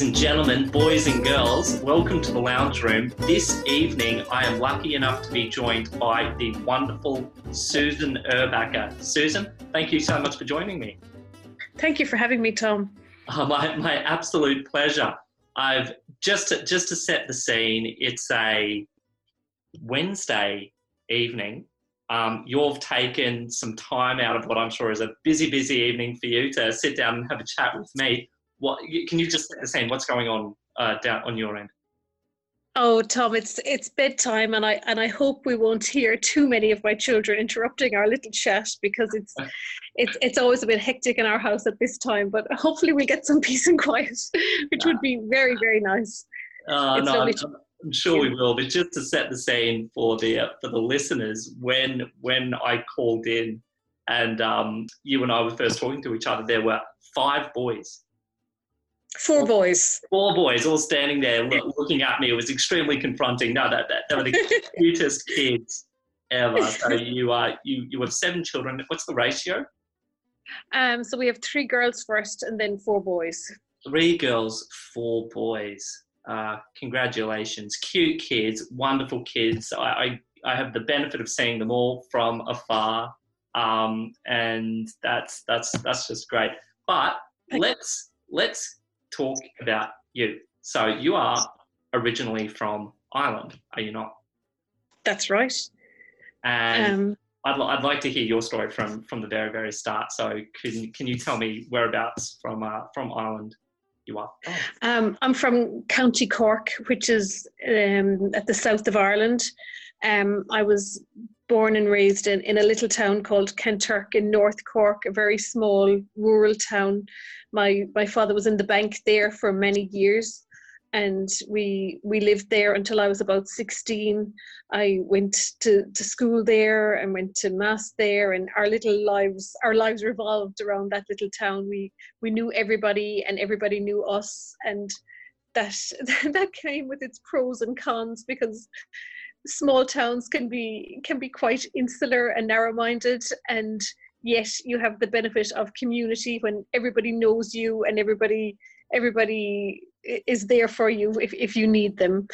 Ladies and gentlemen, boys and girls, welcome to the lounge room. This evening, I am lucky enough to be joined by the wonderful Susan Urbacher. Susan, thank you so much for joining me. Thank you for having me, Tom. Uh, my, my absolute pleasure. I've just to, just to set the scene. It's a Wednesday evening. Um, you've taken some time out of what I'm sure is a busy, busy evening for you to sit down and have a chat with me what can you just say the same? What's going on uh, down on your end? Oh, Tom, it's it's bedtime, and I and I hope we won't hear too many of my children interrupting our little chat because it's it's it's always a bit hectic in our house at this time. But hopefully, we'll get some peace and quiet, which would be very very nice. Uh, no, I'm, I'm, sure we will. But just to set the scene for the uh, for the listeners, when when I called in and um, you and I were first talking to each other, there were five boys Four boys. Four boys all standing there looking at me. It was extremely confronting. No, that, that, they were the cutest kids ever. So you are you you have seven children. What's the ratio? Um, so we have three girls first, and then four boys. Three girls, four boys. Uh, congratulations, cute kids, wonderful kids. I, I I have the benefit of seeing them all from afar, um, and that's that's that's just great. But let's let's talk about you. So you are originally from Ireland, are you not? That's right. And um, I'd, I'd like to hear your story from from the very very start. So can can you tell me whereabouts from uh, from Ireland you are? Oh. Um, I'm from County Cork, which is um, at the south of Ireland. Um, I was born and raised in, in a little town called Kanturk in North Cork, a very small rural town. My my father was in the bank there for many years, and we we lived there until I was about sixteen. I went to, to school there and went to mass there, and our little lives our lives revolved around that little town. We we knew everybody, and everybody knew us, and that that came with its pros and cons because small towns can be can be quite insular and narrow-minded and yet you have the benefit of community when everybody knows you and everybody everybody is there for you if, if you need them.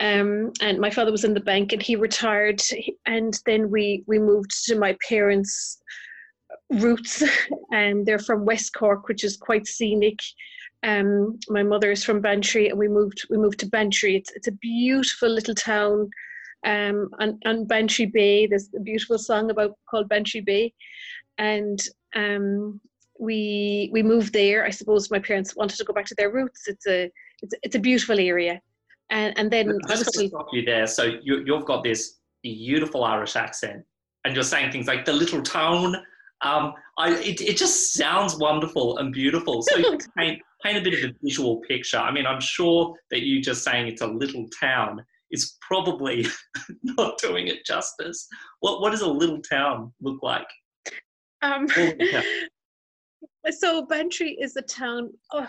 Um, and my father was in the bank and he retired and then we we moved to my parents roots and they're from west cork which is quite scenic. Um, my mother is from bantry and we moved we moved to bantry. It's, it's a beautiful little town um, on, on Bantry Bay. There's a beautiful song about called Bantry Bay, and um, we we moved there. I suppose my parents wanted to go back to their roots. It's a it's, it's a beautiful area, and and then I just obviously stop you there. So you you've got this beautiful Irish accent, and you're saying things like the little town. Um, I it, it just sounds wonderful and beautiful. So you paint paint a bit of a visual picture. I mean, I'm sure that you just saying it's a little town is probably not doing it justice. What what does a little town look like? Um, so Bantry is a town, oh,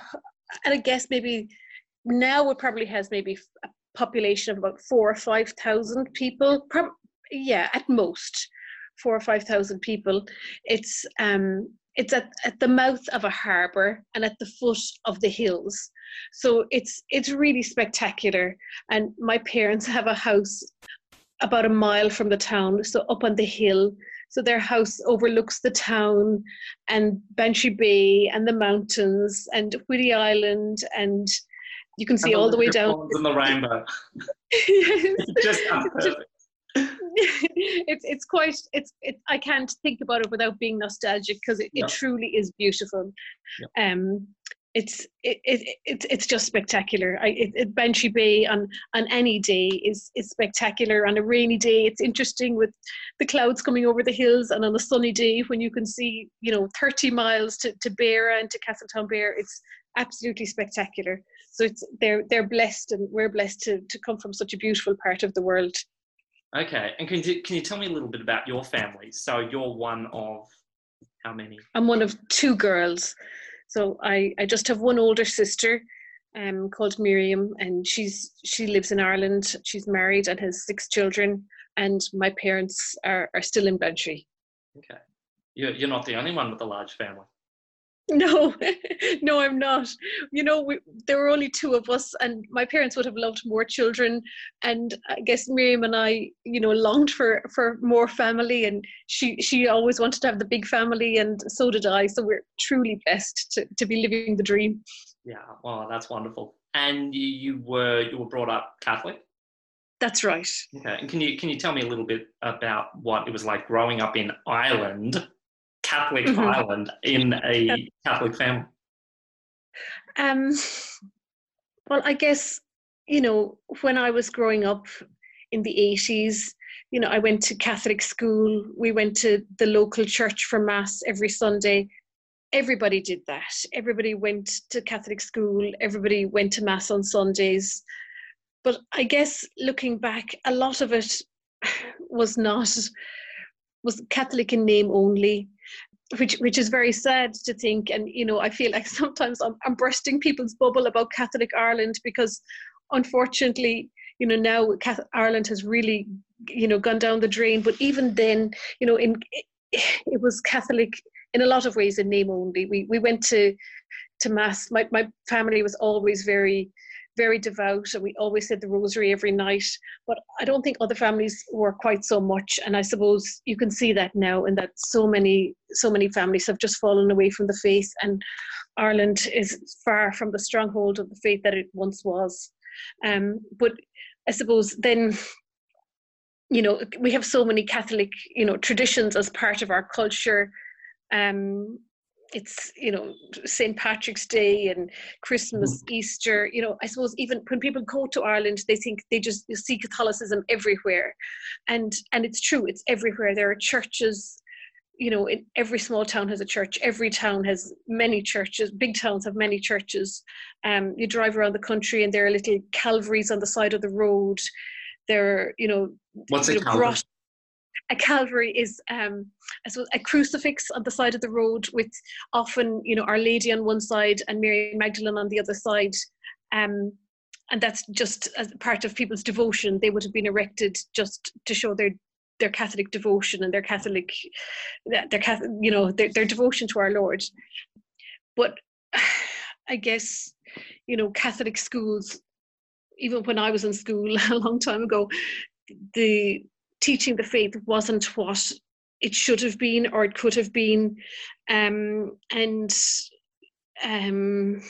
and I guess maybe now it probably has maybe a population of about four or five thousand people. Pro- yeah, at most four or five thousand people. It's um, it's at, at the mouth of a harbour and at the foot of the hills so it's it's really spectacular and my parents have a house about a mile from the town so up on the hill so their house overlooks the town and Bantry Bay and the mountains and Whiddy Island and you can see all the way down in the rainbow just it's it's quite it's it, I can't think about it without being nostalgic because it, yeah. it truly is beautiful. Yeah. Um, it's it, it, it it's just spectacular. I it, it Bantry Bay on on any day is is spectacular. On a rainy day, it's interesting with the clouds coming over the hills, and on a sunny day when you can see you know thirty miles to to Beara and to Castletownbere, it's absolutely spectacular. So it's they're they're blessed, and we're blessed to to come from such a beautiful part of the world. Okay, and can you, can you tell me a little bit about your family? So you're one of how many? I'm one of two girls. So I, I just have one older sister um, called Miriam, and she's she lives in Ireland. She's married and has six children, and my parents are, are still in Bantry. Okay, you're, you're not the only one with a large family. No, no, I'm not. You know, we, there were only two of us, and my parents would have loved more children. And I guess Miriam and I, you know, longed for for more family, and she she always wanted to have the big family, and so did I. So we're truly blessed to to be living the dream. Yeah, well, that's wonderful. And you, you were you were brought up Catholic. That's right. Okay, and can you can you tell me a little bit about what it was like growing up in Ireland? Catholic mm-hmm. Ireland in a Catholic family? Um, well, I guess, you know, when I was growing up in the 80s, you know, I went to Catholic school. We went to the local church for Mass every Sunday. Everybody did that. Everybody went to Catholic school. Everybody went to Mass on Sundays. But I guess looking back, a lot of it was not was Catholic in name only which which is very sad to think. And you know i feel like sometimes i'm, I'm bursting people's bubble about catholic ireland because unfortunately you know now catholic ireland has really you know gone down the drain. But even then you know in it was catholic in a lot of ways in name only. We we went to to mass. My, my family was always very very devout and we always said the rosary every night but i don't think other families were quite so much and i suppose you can see that now and that so many so many families have just fallen away from the faith and ireland is far from the stronghold of the faith that it once was. Um, but i suppose then you know we have so many catholic you know traditions as part of our culture. Um, it's you know St Patrick's Day and Christmas, mm. Easter. You know, I suppose even when people go to Ireland, they think they just see Catholicism everywhere, and and it's true. It's everywhere. There are churches. You know, in every small town has a church. Every town has many churches. Big towns have many churches. Um, you drive around the country, and there are little calvaries on the side of the road. There, are, you know, what's you a calvary? A calvary is um, a crucifix on the side of the road with often, you know, Our Lady on one side and Mary Magdalene on the other side. Um, and that's just as part of people's devotion. They would have been erected just to show their their Catholic devotion and their Catholic, their Catholic, you know, their, their devotion to our Lord. But I guess, you know, Catholic schools, even when I was in school a long time ago, the teaching the faith wasn't what it should have been or it could have been um, and um,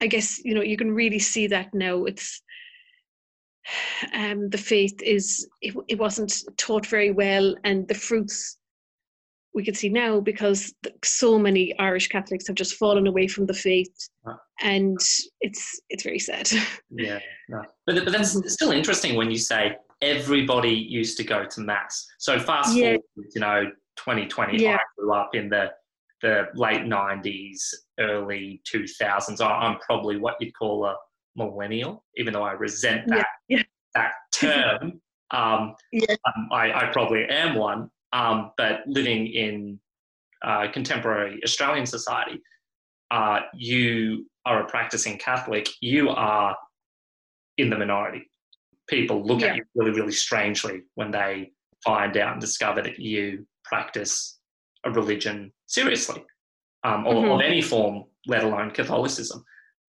i guess you know you can really see that now it's um, the faith is it, it wasn't taught very well and the fruits we can see now because so many Irish Catholics have just fallen away from the faith, and it's it's very sad. Yeah, no. but but that's still interesting when you say everybody used to go to mass. So fast yeah. forward, you know, 2020, yeah. I grew up in the the late 90s, early 2000s. I'm probably what you'd call a millennial, even though I resent that yeah. that term. Um. Um, I, I, probably am one, um, but living in uh, contemporary Australian society, uh, you are a practicing Catholic, you are in the minority people look yeah. at you really, really strangely when they find out and discover that you practice a religion seriously um, or mm-hmm. of any form, let alone Catholicism.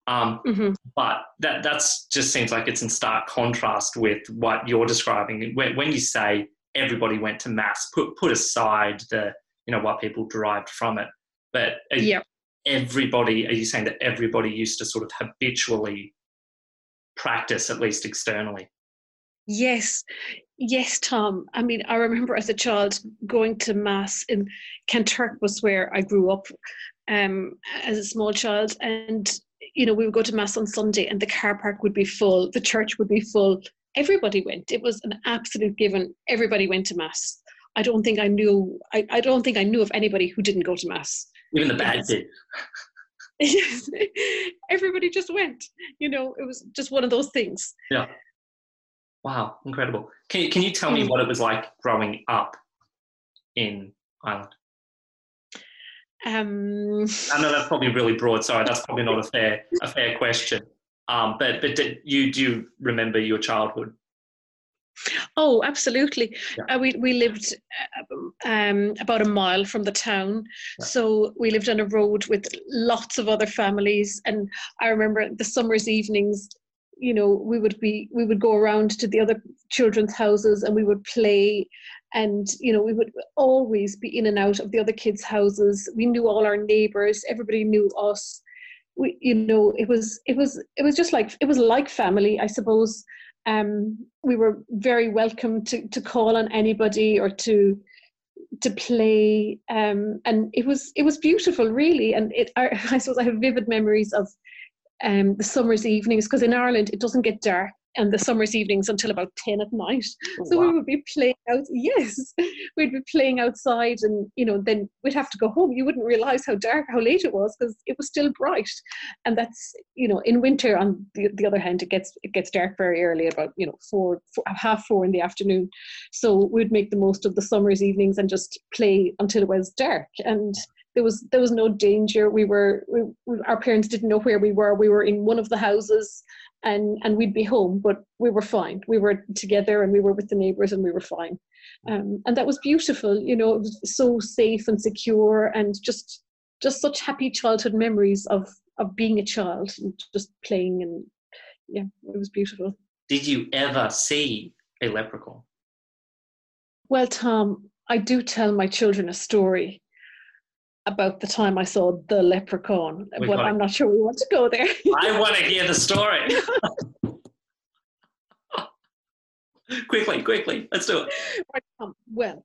Um, mm-hmm. But that that's just seems like it's in stark contrast with what you're describing. When, when you say everybody went to mass, put put aside the you know what people derived from it, but yeah. everybody are you saying that everybody used to sort of habitually practice at least externally? Yes, yes, Tom. I mean, I remember as a child going to mass in Kanturk was where I grew up um, as a small child, and you know we would go to mass on Sunday, and the car park would be full, the church would be full. Everybody went. It was an absolute given. Everybody went to mass. I don't think I knew. I, I don't think I knew of anybody who didn't go to mass. Even the bad did. Everybody just went. You know, it was just one of those things. Yeah. Wow, incredible. Can you, can you tell me hmm. what it was like growing up in Ireland? Um, I know that's probably really broad. Sorry, that's probably not a fair a fair question. Um, but but did you do you remember your childhood? Oh, absolutely. Yeah. Uh, we we lived uh, um, about a mile from the town, yeah. so we lived on a road with lots of other families. And I remember the summers evenings. You know, we would be we would go around to the other children's houses and we would play, and you know we would always be in and out of the other kids' houses. We knew all our neighbours. Everybody knew us. We, you know, it was it was it was just like it was like family, I suppose um, we were very welcome to, to call on anybody or to to play um, and it was it was beautiful really and it I, I suppose I have vivid memories of um, the summer's evenings because in Ireland it doesn't get dark and the summer's evenings until about 10 at night. Oh, so wow. we would be playing out, yes, we'd be playing outside and, you know, then we'd have to go home. You wouldn't realize how dark, how late it was because it was still bright. And that's, you know, in winter, on the, the other hand, it gets, it gets dark very early, about, you know, four, four, half four in the afternoon. So we'd make the most of the summer's evenings and just play until it was dark. And there was there was no danger. We were we, our parents didn't know where we were. We were in one of the houses and and we'd be home but we were fine. We were together and we were with the neighbors and we were fine. Um, and that was beautiful you know it was so safe and secure and just just such happy childhood memories of of being a child and just playing and yeah it was beautiful. Did you ever see a leprechaun? Well tom i do tell my children a story about the time I saw the leprechaun, we but I'm not sure we want to go there. I want to hear the story. quickly, quickly, let's do it. Um, well,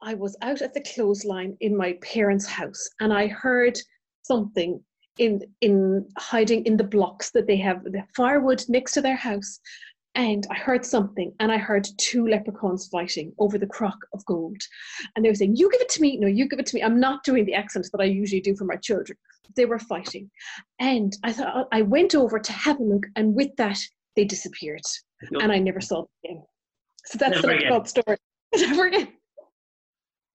I was out at the clothesline in my parents' house and I heard something in in hiding in the blocks that they have the firewood next to their house and I heard something, and I heard two leprechauns fighting over the crock of gold. And they were saying, You give it to me. No, you give it to me. I'm not doing the accent that I usually do for my children. They were fighting. And I thought, uh, I went over to have a look, and with that, they disappeared. Yep. And I never saw them again. So that's never the leprechaun story. never again.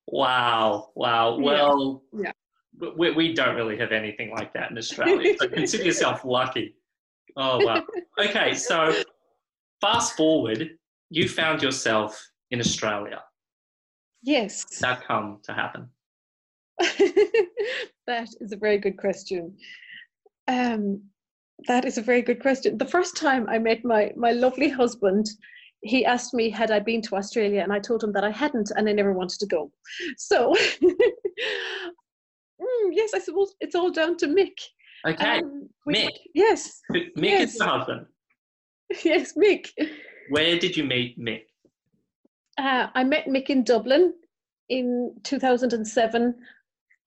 Wow. Wow. Well, yeah. yeah. We, we don't really have anything like that in Australia. so consider yourself lucky. Oh, wow. Okay, so fast forward, you found yourself in Australia. Yes. that come to happen? that is a very good question. Um, that is a very good question. The first time I met my my lovely husband, he asked me had I been to Australia, and I told him that I hadn't, and I never wanted to go. So, mm, yes, I suppose it's all down to Mick. Okay, um, Mick. Yes, Mick yes. is the husband. yes, Mick. Where did you meet Mick? Uh, I met Mick in Dublin in 2007.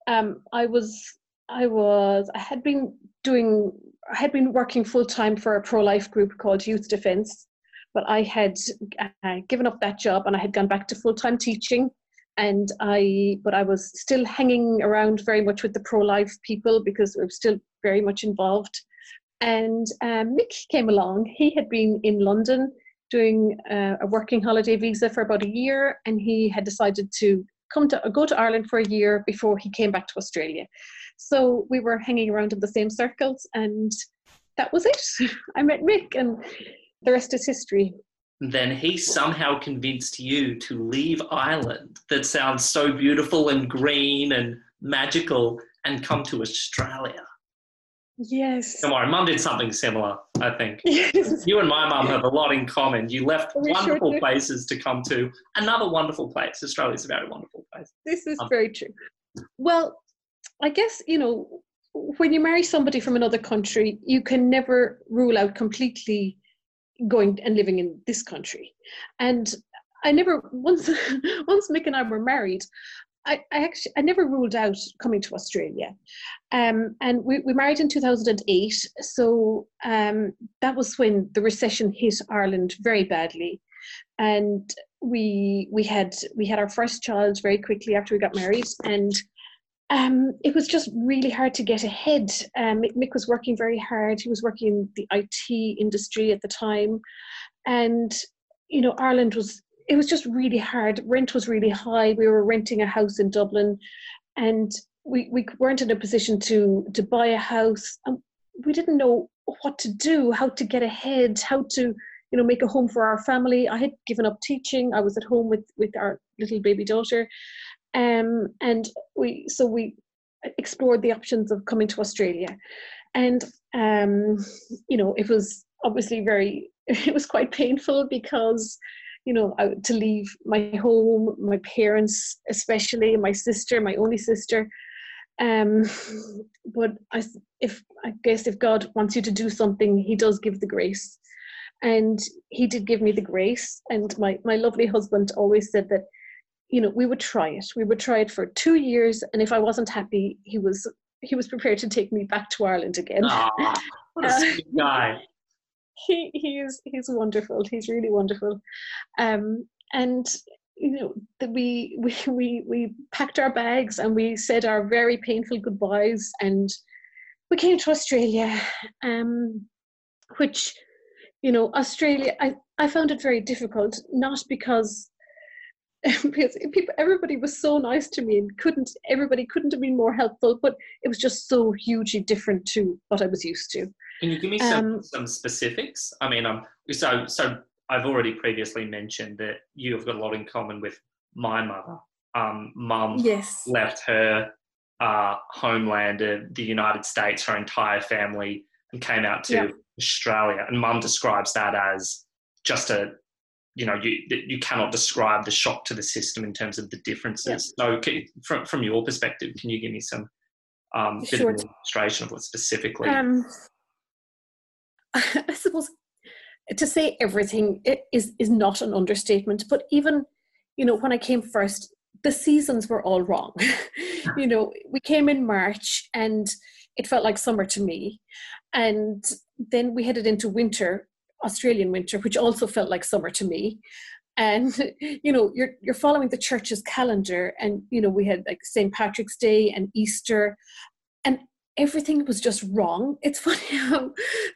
Um, I was, I was, I had been doing, I had been working full time for a pro life group called Youth Defence, but I had uh, given up that job and I had gone back to full time teaching. And I, but I was still hanging around very much with the pro life people because we were still very much involved. And um, Mick came along. He had been in London doing uh, a working holiday visa for about a year, and he had decided to come to go to Ireland for a year before he came back to Australia. So we were hanging around in the same circles, and that was it. I met Mick, and the rest is history. Then he somehow convinced you to leave Ireland, that sounds so beautiful and green and magical, and come to Australia. Yes. Don't worry, mum did something similar, I think. Yes. You and my mum have a lot in common. You left we wonderful sure places to come to another wonderful place. Australia's a very wonderful place. This is um, very true. Well, I guess, you know, when you marry somebody from another country, you can never rule out completely going and living in this country. And I never once once Mick and I were married, I, I, actually I never ruled out coming to Australia, um, and we, we married in two thousand and eight. So um, that was when the recession hit Ireland very badly, and we we had we had our first child very quickly after we got married, and um, it was just really hard to get ahead. Um, Mick was working very hard. He was working in the IT industry at the time, and you know Ireland was it was just really hard. Rent was really high. We were renting a house in Dublin, and we, we weren't in a position to to buy a house. And we didn't know what to do, how to get ahead, how to you know, make a home for our family. I had given up teaching. I was at home with with our little baby daughter, um, and we so we explored the options of coming to Australia, and um, you know, it was obviously very it was quite painful because you know to leave my home my parents especially my sister my only sister. Um but i if i guess if god wants you to do something he does give the grace. And he did give me the grace. And my my lovely husband always said that you know we would try it. We would try it for two years. And if i wasn't happy he was he was prepared to take me back to ireland again. Aww, what a sweet guy he he is he's wonderful. He's really wonderful, um, and you know we we we we packed our bags and we said our very painful goodbyes and we came to Australia, um, which you know Australia I I found it very difficult not because because people everybody was so nice to me and couldn't everybody couldn't have been more helpful but it was just so hugely different to what i was used to can you give me some, um, some specifics? I mean, um, so so I've already previously mentioned that you have got a lot in common with my mother. Um, Mum yes. left her uh, homeland, uh, the United States, her entire family, and came out to yeah. Australia. And Mum describes that as just a, you know, you you cannot describe the shock to the system in terms of the differences. Yeah. So, can, from from your perspective, can you give me some um, bit sure. of illustration of what specifically? Um, I suppose to say everything is is not an understatement. But even you know when I came first, the seasons were all wrong. you know, we came in March and it felt like summer to me, and then we headed into winter, Australian winter, which also felt like summer to me. And you know, you're you're following the church's calendar, and you know we had like St. Patrick's Day and Easter, and everything was just wrong. It's funny how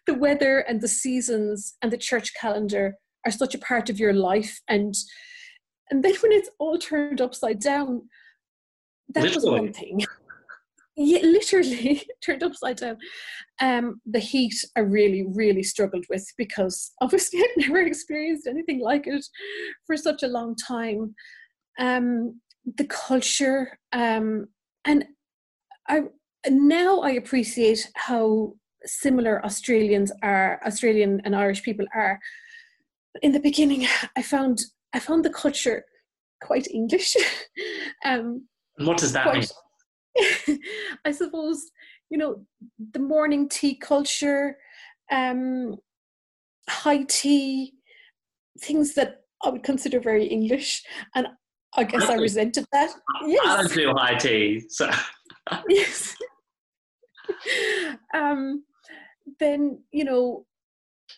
the weather and the seasons and the church calendar are such a part of your life and and then when it's all turned upside down, that literally. was one thing. yeah, literally turned upside down. Um, the heat I really, really struggled with because obviously I've never experienced anything like it for such a long time. Um, the culture, um, and I now I appreciate how similar Australians are, Australian and Irish people are. In the beginning, I found I found the culture quite English. um, what does that quite, mean? I suppose you know the morning tea culture, um, high tea, things that I would consider very English, and I guess I resented that. Yes. I don't do high tea, so. yes. um, then you know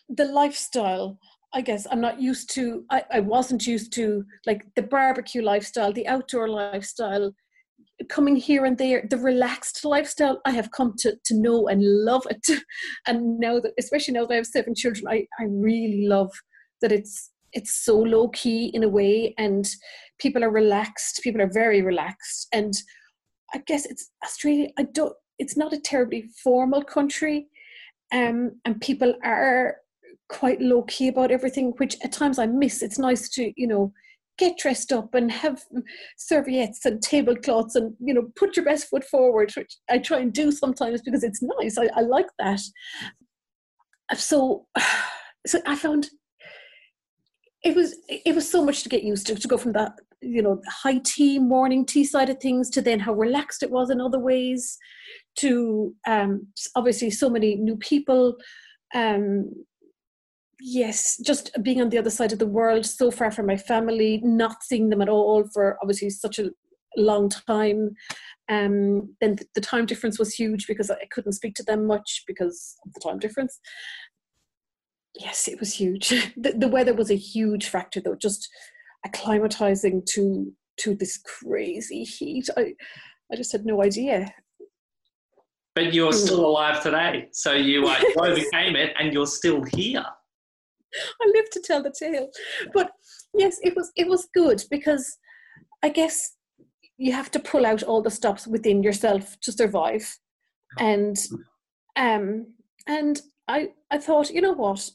the lifestyle i guess i'm not used to I, I wasn't used to like the barbecue lifestyle the outdoor lifestyle coming here and there the relaxed lifestyle i have come to, to know and love it and now that especially now that i have seven children i, I really love that it's it's so low key in a way and people are relaxed people are very relaxed and i guess it's australia i don't it's not a terribly formal country, um, and people are quite low key about everything, which at times I miss. It's nice to you know get dressed up and have serviettes and tablecloths and you know put your best foot forward, which I try and do sometimes because it's nice. I, I like that. So, so I found it was it was so much to get used to to go from that you know high tea morning tea side of things to then how relaxed it was in other ways to um, obviously so many new people um, yes just being on the other side of the world so far from my family not seeing them at all for obviously such a long time um, then the time difference was huge because i couldn't speak to them much because of the time difference yes it was huge the, the weather was a huge factor though just acclimatizing to to this crazy heat i i just had no idea but you're hmm. still alive today. So you like overcame it and you're still here. I live to tell the tale. But yes, it was it was good because I guess you have to pull out all the stops within yourself to survive. And um and I I thought, you know what?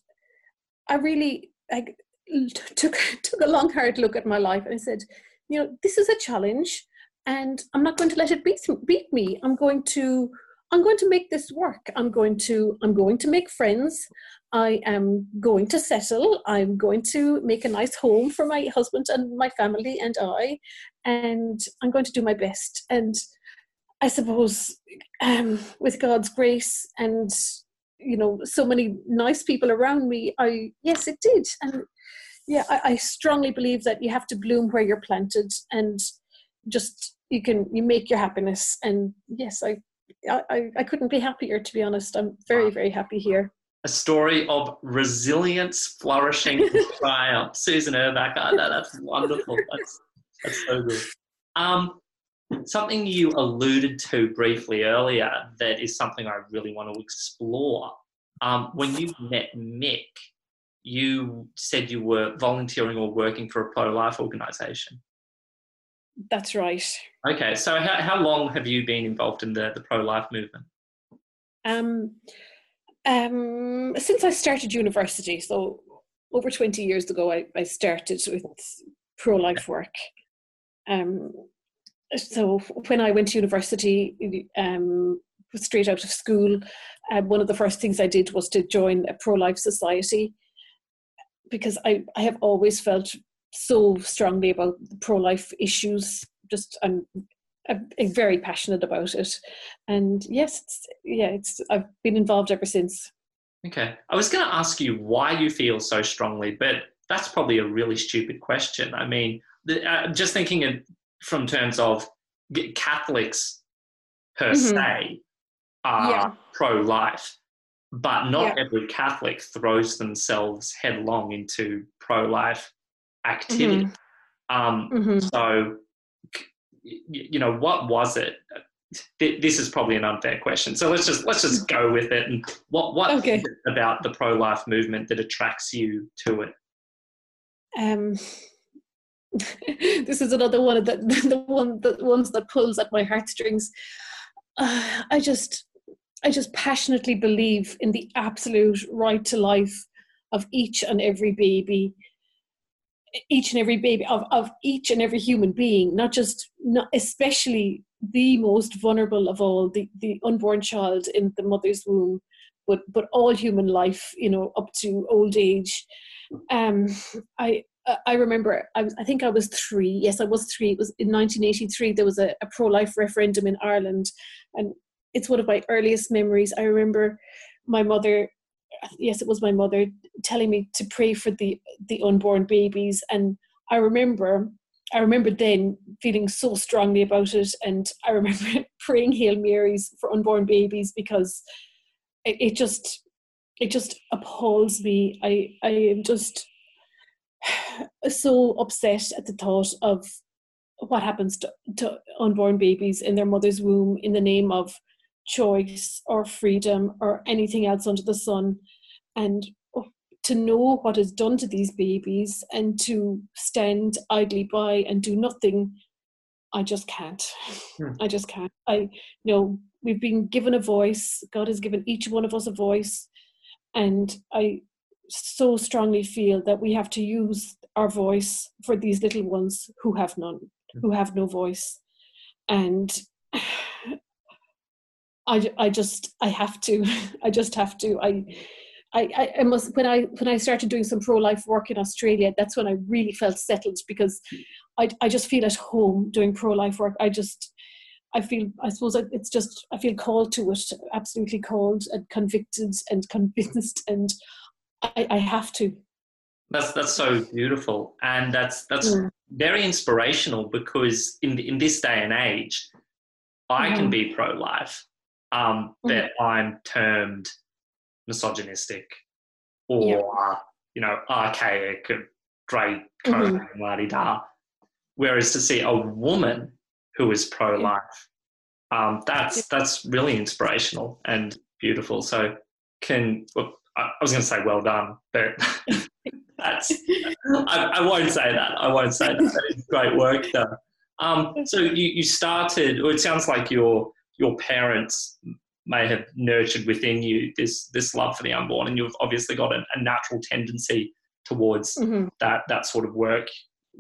I really I took took a long hard look at my life and I said, you know, this is a challenge, and I'm not going to let it beat beat me. I'm going to I'm going to make this work. I'm going to I'm going to make friends. I am going to settle. I'm going to make a nice home for my husband and my family and I, and I'm going to do my best. And I suppose um, with God's grace and you know so many nice people around me, I yes, it did. And yeah, I, I strongly believe that you have to bloom where you're planted, and just you can you make your happiness. And yes, I I, I couldn't be happier to be honest. I'm very very happy here a story of resilience, flourishing, and triumph. Susan Urbacher, that, that's wonderful. That's, that's so good. Um, something you alluded to briefly earlier that is something I really want to explore. Um, when you met Mick, you said you were volunteering or working for a pro life organisation. That's right. Okay, so how, how long have you been involved in the, the pro life movement? Um, um, since I started university, so over 20 years ago, I, I started with pro life work. Um, so when I went to university, um, straight out of school, uh, one of the first things I did was to join a pro life society because I, I have always felt so strongly about pro life issues. Just I'm I'm very passionate about it, and yes, it's, yeah, it's I've been involved ever since. Okay, I was going to ask you why you feel so strongly, but that's probably a really stupid question. I mean, the, uh, just thinking in, from terms of Catholics per mm-hmm. se are yeah. pro-life, but not yeah. every Catholic throws themselves headlong into pro-life activity. Mm-hmm. Um, mm-hmm. So you know, what was it? This is probably an unfair question, so let's just let's just go with it. And what what okay. about the pro life movement that attracts you to it? Um, this is another one of the the one the ones that pulls at my heartstrings. Uh, I just I just passionately believe in the absolute right to life of each and every baby each and every baby of, of each and every human being not just not especially the most vulnerable of all the, the unborn child in the mother's womb but but all human life you know up to old age. Um i i remember I, I think i was three. Yes i was three. It was in 1983 there was a, a pro-life referendum in ireland and it's one of my earliest memories. I remember my mother yes, it was my mother telling me to pray for the the unborn babies, and I remember. I remember then feeling so strongly about it, and I remember praying Hail Marys for unborn babies because it, it just it just appalls me. I I am just so upset at the thought of what happens to, to unborn babies in their mother's womb in the name of choice or freedom or anything else under the sun and to know what is done to these babies and to stand idly by and do nothing i just can't. Hmm. i just can't. I you know we've been given a voice. God has given each one of us a voice. And i so strongly feel that we have to use our voice for these little ones who have none hmm. who have no voice. And I, I just I have to I just have to. I I, I, must when I when I started doing some pro life work in Australia, that's when I really felt settled because I I just feel at home doing pro life work. I just I feel I suppose it's just I feel called to it, absolutely called and convicted and convinced, and I, I have to. That's that's so beautiful, and that's that's yeah. very inspirational because in in this day and age, I mm-hmm. can be pro life, um, mm-hmm. but I'm termed misogynistic or yep. you know archaic great code mm-hmm. la da. Whereas to see a woman who is pro life, um, that's that's really inspirational and beautiful. So can well, I was going to say well done, but that's I, I, won't say that. I won't say that. It's great work though. Um, so you, you started, or it sounds like your your parents may have nurtured within you this this love for the unborn, and you've obviously got a, a natural tendency towards mm-hmm. that that sort of work,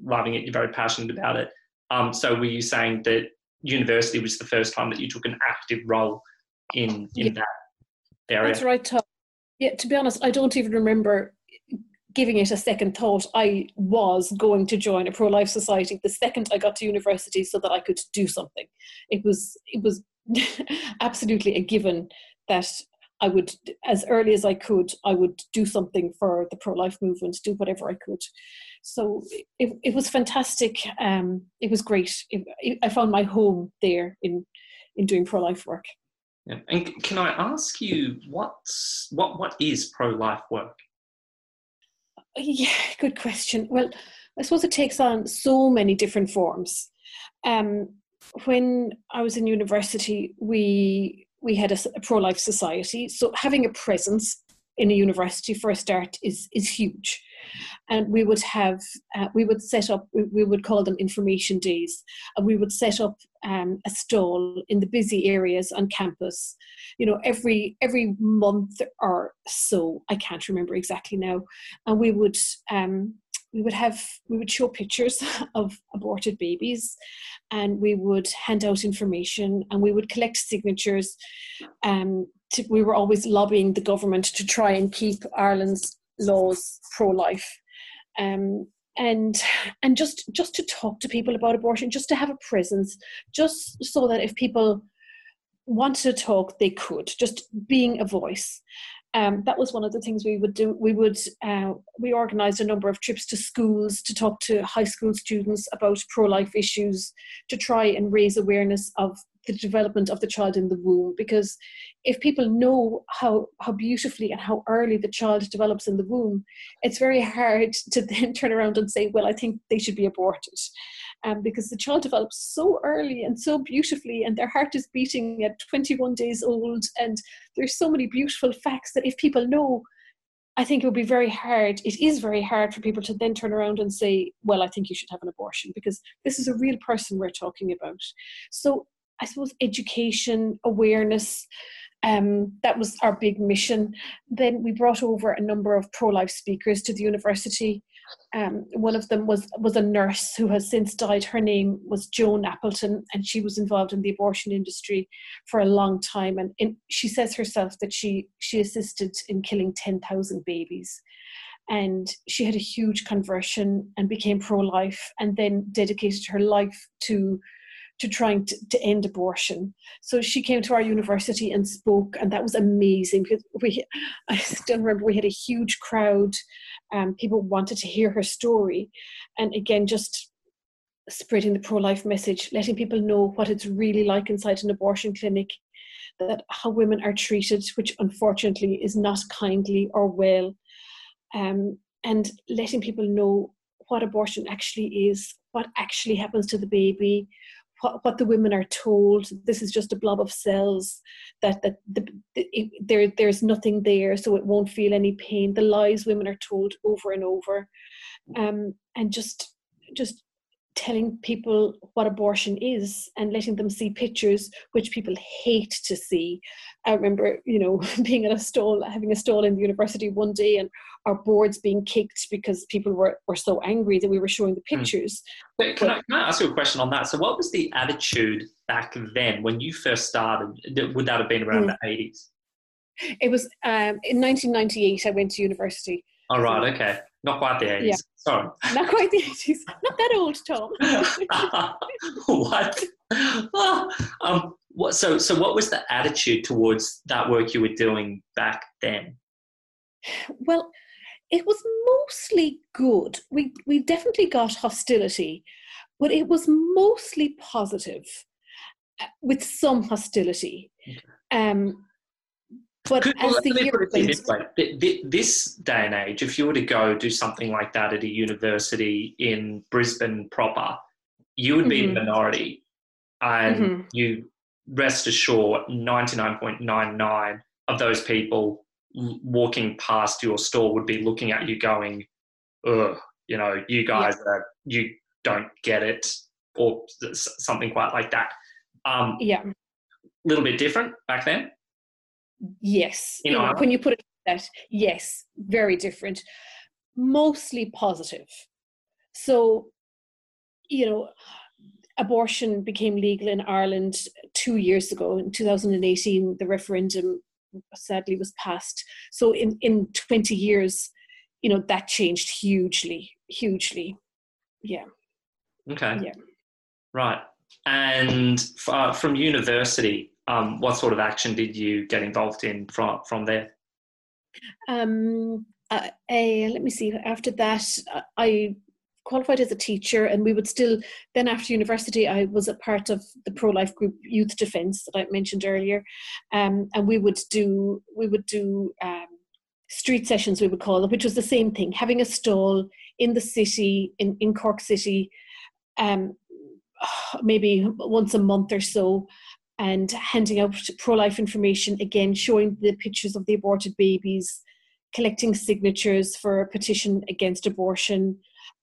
loving it. You're very passionate about it. Um, so were you saying that university was the first time that you took an active role in in yeah. that area? That's right, Tom. Yeah, to be honest, I don't even remember giving it a second thought. I was going to join a pro-life society the second I got to university so that I could do something. It was it was absolutely a given that I would, as early as I could, I would do something for the pro-life movement, do whatever I could. So it, it was fantastic. Um, it was great. It, it, I found my home there in in doing pro-life work. Yeah. And can I ask you what's what what is pro-life work? Yeah, good question. Well, I suppose it takes on so many different forms. Um, when I was in university, we we had a, a pro life society. So having a presence in a university for a start is is huge. And we would have uh, we would set up we would call them information days. And we would set up um, a stall in the busy areas on campus. You know every every month or so i can't remember exactly now. And we would um, we would have we would show pictures of aborted babies and we would hand out information and we would collect signatures um, to, we were always lobbying the government to try and keep ireland's laws pro-life. Um, and and just just to talk to people about abortion just to have a presence just so that if people wanted to talk they could. Just being a voice um, that was one of the things we would do. We would uh, we organised a number of trips to schools to talk to high school students about pro life issues to try and raise awareness of the development of the child in the womb. Because if people know how how beautifully and how early the child develops in the womb, it's very hard to then turn around and say, "Well, I think they should be aborted." Um, because the child develops so early and so beautifully, and their heart is beating at 21 days old. And there's so many beautiful facts that if people know, I think it would be very hard. It is very hard for people to then turn around and say, Well, I think you should have an abortion, because this is a real person we're talking about. So I suppose education, awareness, um, that was our big mission. Then we brought over a number of pro life speakers to the university. Um, one of them was was a nurse who has since died. Her name was Joan Appleton, and she was involved in the abortion industry for a long time. And in, she says herself that she she assisted in killing ten thousand babies, and she had a huge conversion and became pro life, and then dedicated her life to to trying to, to end abortion. So she came to our university and spoke, and that was amazing because we, I still remember we had a huge crowd. Um, people wanted to hear her story, and again, just spreading the pro-life message, letting people know what it's really like inside an abortion clinic, that how women are treated, which unfortunately is not kindly or well, um, and letting people know what abortion actually is, what actually happens to the baby, what, what the women are told. This is just a blob of cells that that the, the, there there's nothing there so it won't feel any pain. The lies women are told over and over. Um, and just just telling people what abortion is and letting them see pictures which people hate to see. I remember, you know, being in a stall, having a stall in the university one day and our boards being kicked because people were, were so angry that we were showing the hmm. pictures. Mm. Can, I, can I ask you a question on that? So what was the attitude back then when you first started? Would that have been around mm. the 80s? It was um, in 1998 I went to university. All oh, okay. Not quite the 80s. Yeah. Sorry. Not quite the 80s. Not that old, Tom. what? um, what? So, so what was the attitude towards that work you were doing back then? Well, it was mostly good. We we definitely got hostility, but it was mostly positive, uh, with some hostility. Okay. Um, but as the year this, this day and age, if you were to go do something like that at a university in Brisbane proper, you would be mm-hmm. the minority, and mm-hmm. you rest assured, ninety nine point nine nine of those people walking past your store would be looking at you, going, "Ugh, you know, you guys yeah. are you don't get it," or something quite like that. Um, yeah, a little bit different back then. Yes. You know, when you put it like that, yes, very different. Mostly positive. So, you know, abortion became legal in Ireland two years ago. In 2018, the referendum sadly was passed. So in, in 20 years, you know, that changed hugely, hugely. Yeah. Okay. Yeah. Right. And uh, from university, um, what sort of action did you get involved in from from there? Um, uh, let me see. After that, I qualified as a teacher, and we would still. Then after university, I was a part of the pro life group Youth Defence that I mentioned earlier, um, and we would do we would do um, street sessions. We would call them, which was the same thing, having a stall in the city in in Cork City, um, maybe once a month or so. And handing out pro life information again, showing the pictures of the aborted babies, collecting signatures for a petition against abortion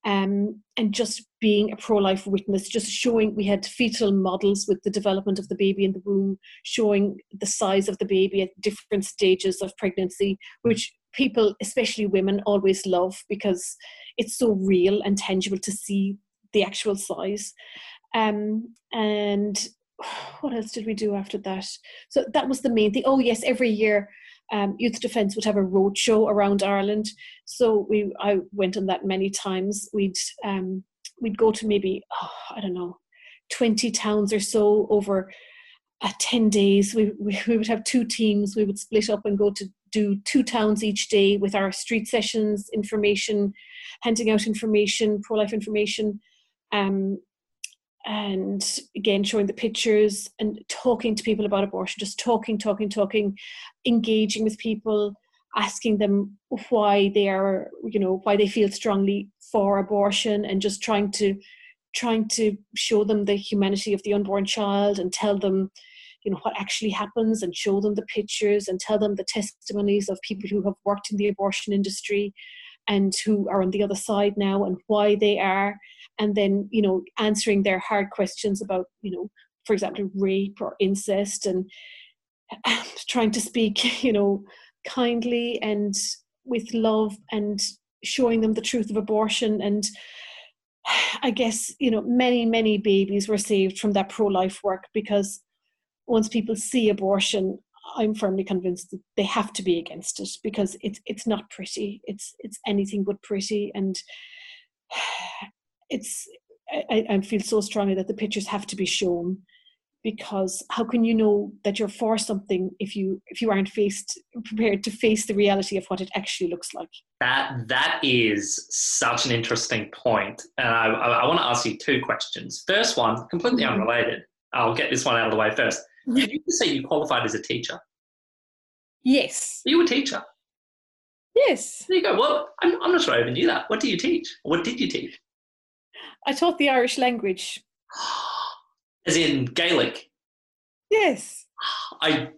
um, and just being a pro-life witness just showing we had fetal models with the development of the baby in the womb showing the size of the baby at different stages of pregnancy which people especially women always love because it's so real and tangible to see the actual size. Um, and what else did we do after that so that was the main thing oh yes every year um, Youth Defence would have a roadshow around Ireland. So we, I went on that many times. We'd um, we'd go to maybe oh, I don't know, twenty towns or so over uh, ten days. We, we we would have two teams. We would split up and go to do two towns each day with our street sessions, information, handing out information, pro life information. Um, and again showing the pictures and talking to people about abortion just talking talking talking engaging with people asking them why they are you know why they feel strongly for abortion and just trying to trying to show them the humanity of the unborn child and tell them you know what actually happens and show them the pictures and tell them the testimonies of people who have worked in the abortion industry and who are on the other side now and why they are and then you know answering their hard questions about you know for example rape or incest and trying to speak you know kindly and with love and showing them the truth of abortion. And i guess you know many many babies were saved from that pro-life work because once people see abortion i'm firmly convinced that they have to be against it because it's it's not pretty it's it's anything but pretty and it's I, I feel so strongly that the pictures have to be shown because how can you know that you're for something if you if you aren't faced prepared to face the reality of what it actually looks like That that is such an interesting point, and I, I, I want to ask you two questions. First one, completely Mhm. unrelated. I'll get this one out of the way first. Did you just say you qualified as a teacher? Yes. Are you a teacher? yes There you go. Well, I'm, I'm not sure I even knew that. What do you teach? What did you teach? i taught the irish language As in Gaelic. yes I,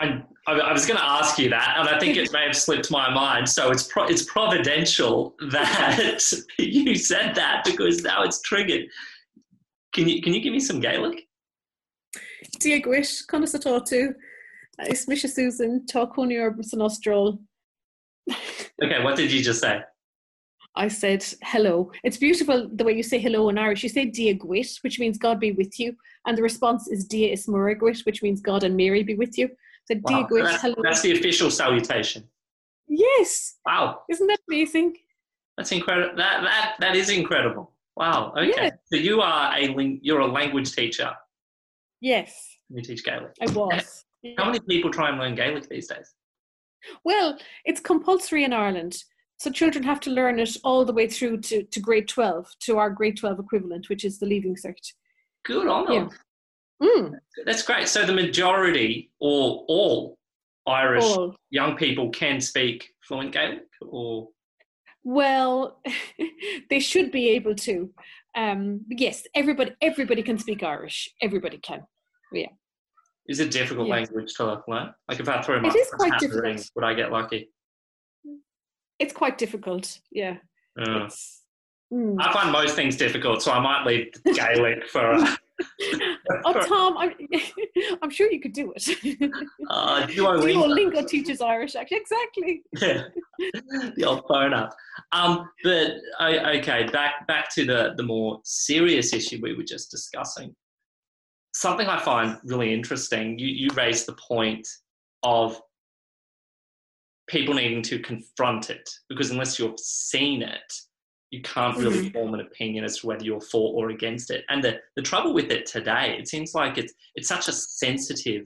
I, I was going to ask you that, and I think it may have slipped my mind. So it's pro- it's providential that you said that because now it's triggered. Can you can you give me some Gaelic? Diagwit, Conas Atatu, Is Misha Susan, Talconi Orbis and Austral. Okay, what did you just say? I said hello. It's beautiful the way you say hello in Irish. You say Diagwit, which means God be with you. And the response is Dia Ismuragwit, which means God and Mary be with you. So Wow, Diagwit, that's, hello. that's the official salutation. yes. Wow, Isn't that amazing? that's incredible. That that that is incredible. Wow. Okay, Yeah. so you are a you're a language teacher. Yes, You teach Gaelic. I was. How many people try and learn Gaelic these days? Well, it's compulsory in Ireland. So children have to learn it all the way through to, to grade 12, to our grade 12 equivalent, which is the Leaving Cert. Good on them. Yeah. Mm, That's great. So the majority or all Irish all. young people can speak fluent Gaelic, or Well, they should be able to. Um, yes, everybody everybody can speak Irish. Everybody can. Is it a difficult Yeah. language to learn? Like if I throw my It is quite difficult. ring, would I get lucky? It's quite difficult. Yeah. Uh, mm. I find most things difficult, so I might leave Gaelic for. A, oh, Tom, I'm, I'm sure you could do it. Uh, Duolingo teaches Irish, actually. Exactly. Yeah. the old phone up. Um, but okay, back back to the the more serious issue we were just discussing. Something I find really interesting. You you raised the point of people needing to confront it because unless you've seen it, you can't really mm-hmm. form an opinion as to whether you're for or against it. And the, the trouble with it today, it seems like it's it's such a sensitive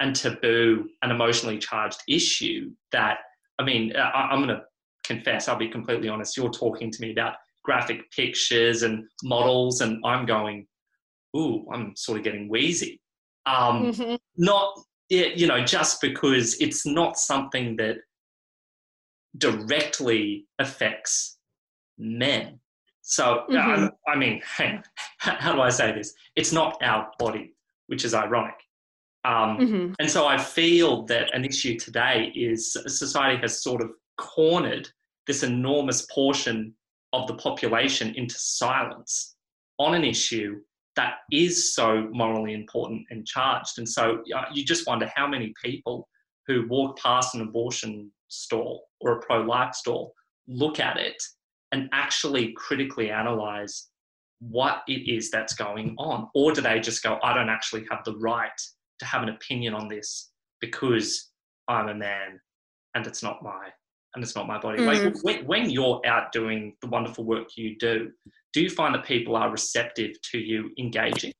and taboo and emotionally charged issue that I mean, I, I'm going to confess, I'll be completely honest. You're talking to me about graphic pictures and models, and I'm going, ooh, I'm sort of getting wheezy. Um, mm-hmm. Not, you know, just because it's not something that directly affects men. So, mm-hmm. I, I mean, how do I say this? It's not our body, which is ironic. Um, mm-hmm. And so I feel that an issue today is society has sort of cornered this enormous portion of the population into silence on an issue that is so morally important and charged. And so uh, you just wonder how many people who walk past an abortion stall or a pro life stall look at it and actually critically analyze what it is that's going on? Or do they just go, I don't actually have the right to have an opinion on this because I'm a man and it's not my and it's not my body. Mm. Like when, when you're out doing the wonderful work you do, do you find that people are receptive to you engaging?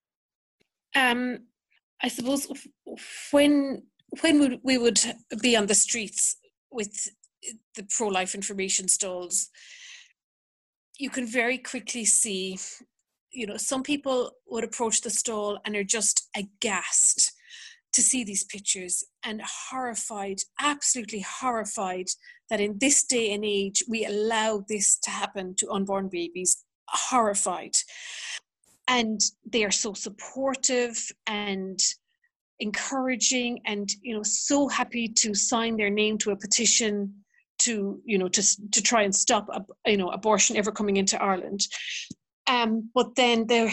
Um, I suppose when when we would be on the streets with the pro-life information stalls, you can very quickly see you know some people would approach the stall and are just aghast to see these pictures and horrified absolutely horrified that in this day and age we allow this to happen to unborn babies horrified and they are so supportive and encouraging and you know so happy to sign their name to a petition to you know to to try and stop you know abortion ever coming into Ireland. Um, but then there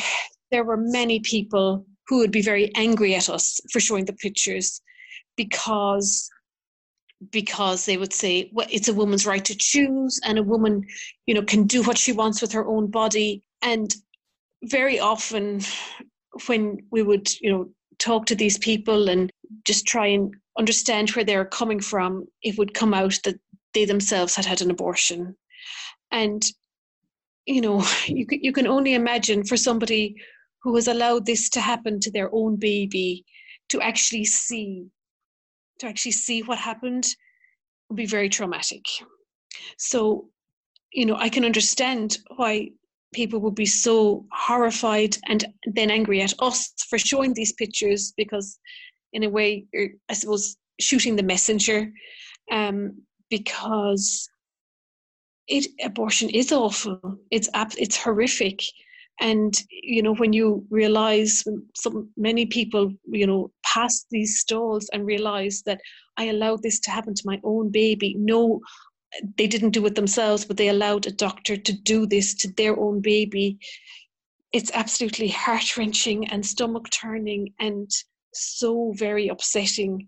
there were many people who would be very angry at us for showing the pictures because because they would say well it's a woman's right to choose and a woman you know can do what she wants with her own body and very often when we would you know talk to these people and just try and understand where they're coming from it would come out that they themselves had had an abortion. And, you know, you, you can only imagine for somebody who has allowed this to happen to their own baby to actually see to actually see what happened would be very traumatic so you know i can understand why people would be so horrified and then angry at us for showing these pictures because in a way i suppose shooting the messenger um, because it abortion is awful. It's it's horrific, and you know when you realize some many people you know pass these stalls and realize that I allowed this to happen to my own baby. No, they didn't do it themselves, but they allowed a doctor to do this to their own baby. It's absolutely heart wrenching and stomach turning and so very upsetting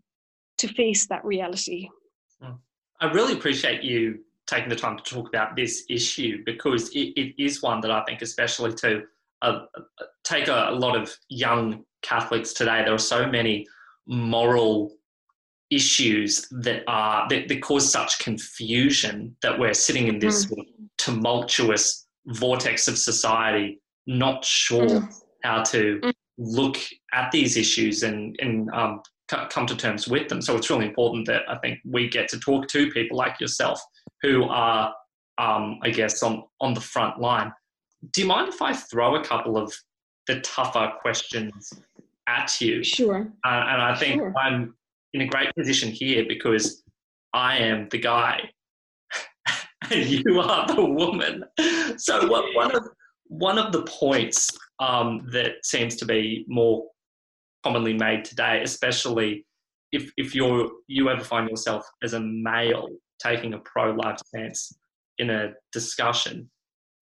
to face that reality. Hmm. I really appreciate you taking the time to talk about this issue because it, it is one that I think, especially to uh, take a, a, lot of young Catholics today, there are so many moral issues that are that, that cause such confusion that we're sitting in this mm. tumultuous vortex of society, not sure mm. how to mm. look at these issues and and um, come to terms with them. So it's really important that I think we get to talk to people like yourself who are, um, I guess, on, on the front line. Do you mind if I throw a couple of the tougher questions at you? Sure. Uh, and I think sure. I'm in a great position here because I am the guy and you are the woman. So what, one of one of the points um, that seems to be more commonly made today, especially if, if you're, you ever find yourself as a male taking a pro life stance in a discussion,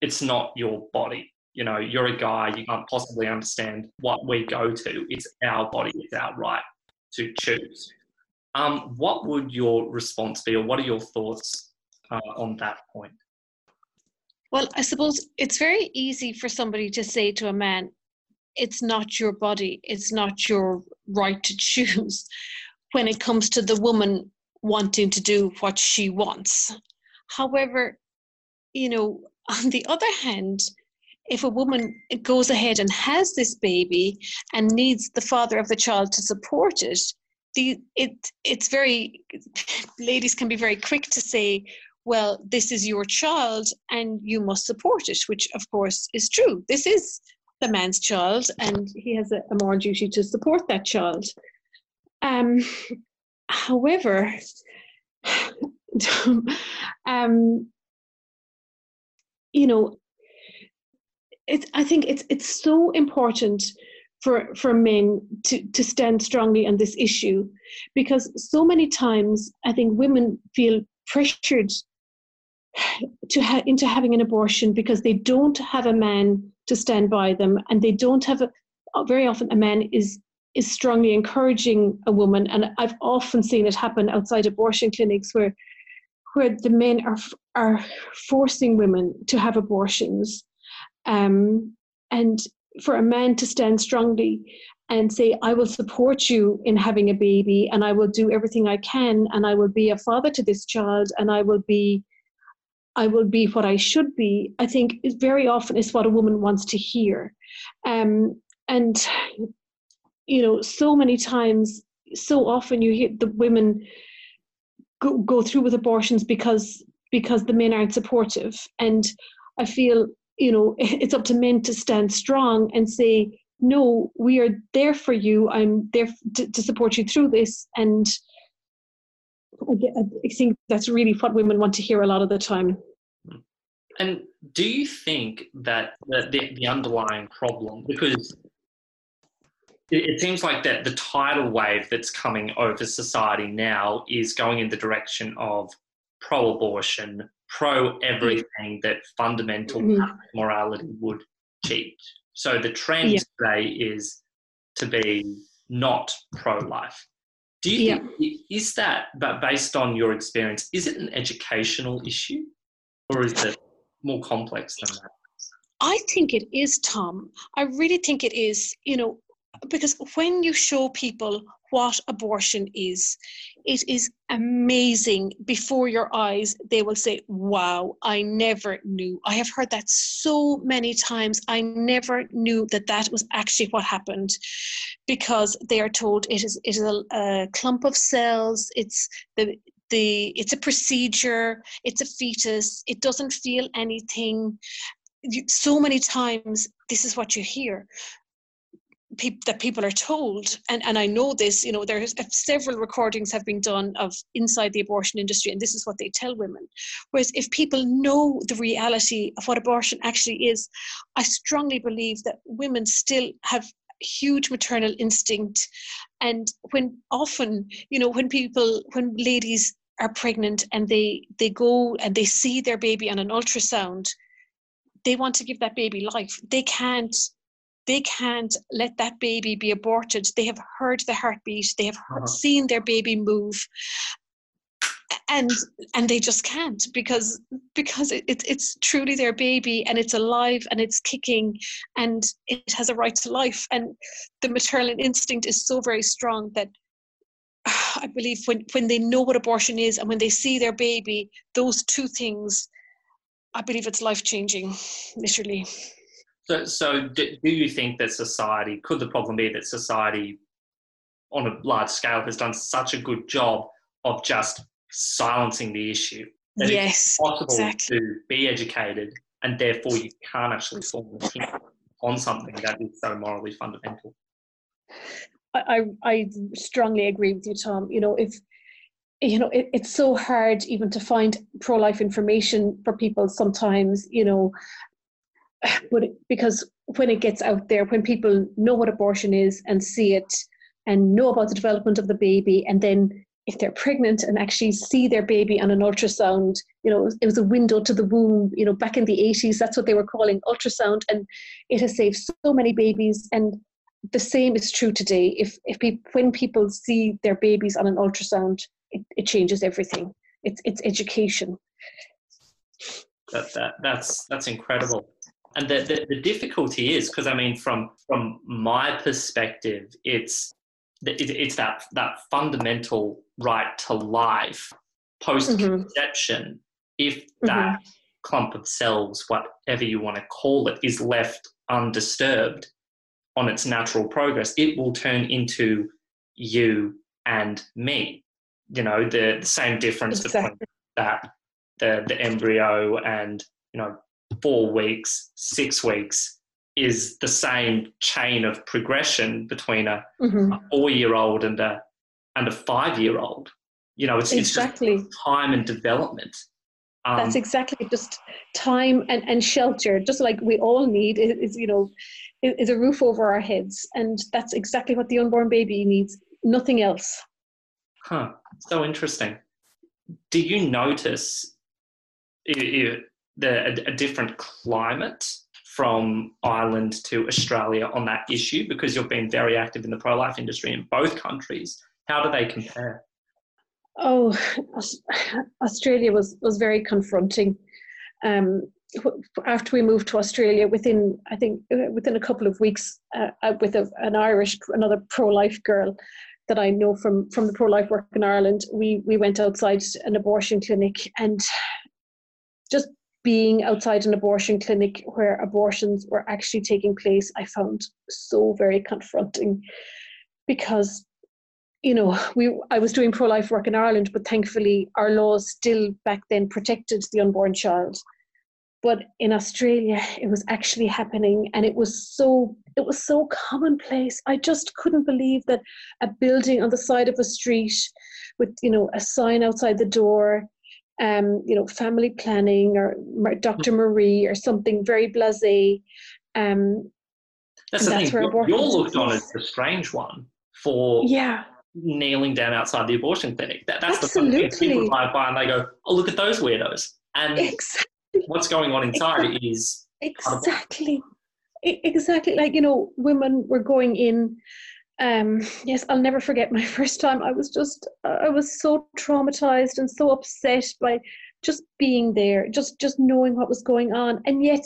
it's not your body. you know, you're a guy, you can't possibly understand what we go to. It's our body, it's our right to choose. Um, what would your response be, or what are your thoughts uh, on that point? Well, I suppose it's very easy for somebody to say to a man, it's not your body, it's not your right to choose when it comes to the woman wanting to do what she wants. However, you know, on the other hand, if a woman goes ahead and has this baby and needs the father of the child to support it, the it it's very ladies can be very quick to say, well, this is your child and you must support it, which of course is true. This is the man's child and he has a, a moral duty to support that child. Um, however, um, you know, it's I think it's it's so important for for men to to stand strongly on this issue because so many times I think women feel pressured to ha- into having an abortion because they don't have a man to stand by them and they don't have a very often a man is is strongly encouraging a woman and I've often seen it happen outside abortion clinics where where the men are are forcing women to have abortions um, and for a man to stand strongly and say, I will support you in having a baby and I will do everything I can and I will be a father to this child and I will be I will be what I should be, I think very often is what a woman wants to hear. Um, and you know, so many times, so often you hear the women go, go through with abortions because because the men aren't supportive. And I feel you know it's up to men to stand strong and say no we are there for you i'm there to, to support you through this and I think that's really what women want to hear a lot of the time. And do you think that the, the, underlying problem, because it, it, seems like that the tidal wave that's coming over society now is going in the direction of pro-abortion, pro everything that fundamental mm-hmm. morality would teach. So the trend yeah. today is to be not pro-life. Do you yeah. think is that, but based on your experience, is it an educational issue, or is it more complex than that? I think it is, Tom. I really think it is. You know, because when you show people what abortion is. It is amazing. Before your eyes, they will say, Wow, I never knew. I have heard that so many times. I never knew that that was actually what happened because they are told it is, it is a, a clump of cells, it's the the it's a procedure it's a fetus it doesn't feel anything so many times this is what you hear that people are told, and, and I know this, you know, there's several recordings have been done of inside the abortion industry, and this is what they tell women. Whereas if people know the reality of what abortion actually is, I strongly believe that women still have huge maternal instinct and when often you know when people when ladies are pregnant and they they go and they see their baby on an ultrasound they want to give that baby life they can't they can't let that baby be aborted. They have heard the heartbeat, they have heard, uh-huh. seen their baby move. And and they just can't because because it, it, it's truly their baby and it's alive and it's kicking and it has a right to life and the maternal instinct is so very strong that I believe when, when they know what abortion is and when they see their baby, those two things, I believe it's life changing, literally. So, so do, do you think that society could the problem be that society, on a large scale, has done such a good job of just silencing the issue? That yes, it's possible exactly. to be educated, and therefore you can't actually form an opinion on something that is so morally fundamental. I, I strongly agree with you, Tom. You know, if you know, it, it's so hard even to find pro-life information for people sometimes. You know, but because when it gets out there, when people know what abortion is and see it and know about the development of the baby, and then if they're pregnant and actually see their baby on an ultrasound, you know, it was a window to the womb, you know, back in the 80s, that's what they were calling ultrasound. And it has saved so many babies. And the same is true today. If, if pe- when people see their babies on an ultrasound, it, it changes everything. It's, it's education. That, that, that's, that's incredible. And the, the, the difficulty is, because I mean, from, from my perspective, it's it's that that fundamental right to life post conception. Mm-hmm. If that mm-hmm. clump of cells, whatever you want to call it, is left undisturbed on its natural progress, it will turn into you and me. You know, the, the same difference exactly. between that the the embryo and you know four weeks, six weeks is the same chain of progression between a, mm-hmm. a four year old and a and a five year old. You know, it's, exactly. it's just time and development. Um, That's exactly just time and, and shelter, just like we all need is, you know, is a roof over our heads. And that's exactly what the unborn baby needs, nothing else. Huh. So interesting. Do you notice the, a, a different climate from Ireland to Australia on that issue because you've been very active in the pro life industry in both countries. How do they compare? Oh, Australia was, was very confronting. Um, after we moved to Australia, within I think uh, within a couple of weeks, uh, with a, an Irish, another pro-life girl that I know from from the pro-life work in Ireland, we we went outside an abortion clinic and just being outside an abortion clinic where abortions were actually taking place, I found so very confronting because you know we I was doing pro life work in Ireland, but thankfully our laws still back then protected the unborn child. But in Australia, it was actually happening, and it was so it was so commonplace. I just couldn't believe that a building on the side of a street with you know a sign outside the door um, you know, family planning or Dr. Mm-hmm. Marie or something very blasé. Um, that's the that's thing. You're, you're looked on as the strange one for yeah kneeling down outside the abortion clinic. That, that's Absolutely. the thing. People drive by and they go, "Oh, look at those weirdos." And exactly. what's going on inside exactly. is exactly, exactly like you know, women were going in um, yes, I'll never forget my first time. I was just, I was so traumatized and so upset by just being there, just just knowing what was going on, and yet,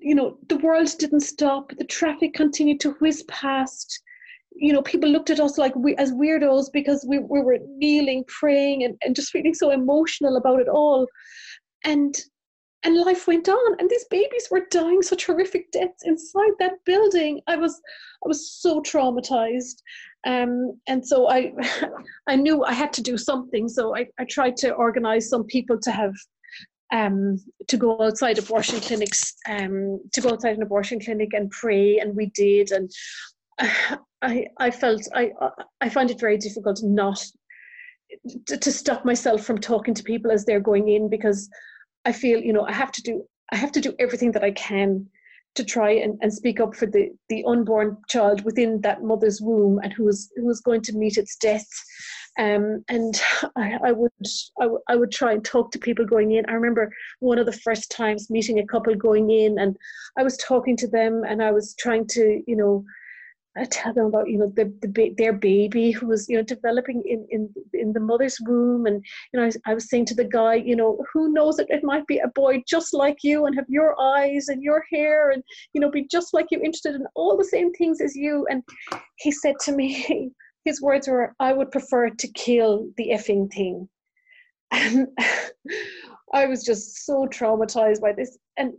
you know, the world didn't stop. The traffic continued to whiz past. You know, people looked at us like we as weirdos because we, we were kneeling, praying, and, and just feeling so emotional about it all. And and life went on and these babies were dying such horrific deaths inside that building. I was i was so traumatized. Um, and so i i knew i had to do something. So i, I tried to organize some people to have um, to go outside abortion clinics um, to go outside an abortion clinic and pray and we did. And i i felt i i find it very difficult not to, to stop myself from talking to people as they're going in because I feel, you know, I have to do I have to do everything that I can to try and, and speak up for the, the unborn child within that mother's womb and who is who is going to meet its death. Um, and I, I would I, w- I would try and talk to people going in. I remember one of the first times meeting a couple going in, and I was talking to them, and I was trying to you know I tell them about you know the, the their baby who was you know developing in in in the mother's womb, and you know I, I was saying to the guy, you know, who knows that it might be a boy just like you and have your eyes and your hair and you know be just like you, interested in all the same things as you. And he said to me, his words were, "I would prefer to kill the effing thing," and I was just so traumatized by this. And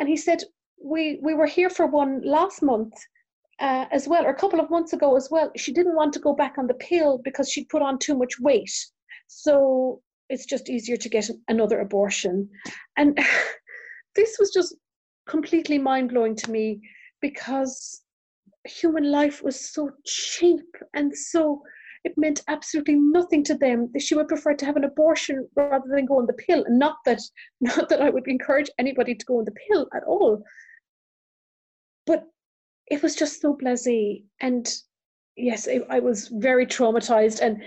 and he said, "We we were here for one last month." Uh, as well, or a couple of months ago as well, she didn't want to go back on the pill because she'd put on too much weight. So it's just easier to get another abortion. And this was just completely mind blowing to me because human life was so cheap and so it meant absolutely nothing to them. She would prefer to have an abortion rather than go on the pill. Not that, not that I would encourage anybody to go on the pill at all. But it was just so blasé and yes it, i was very traumatized and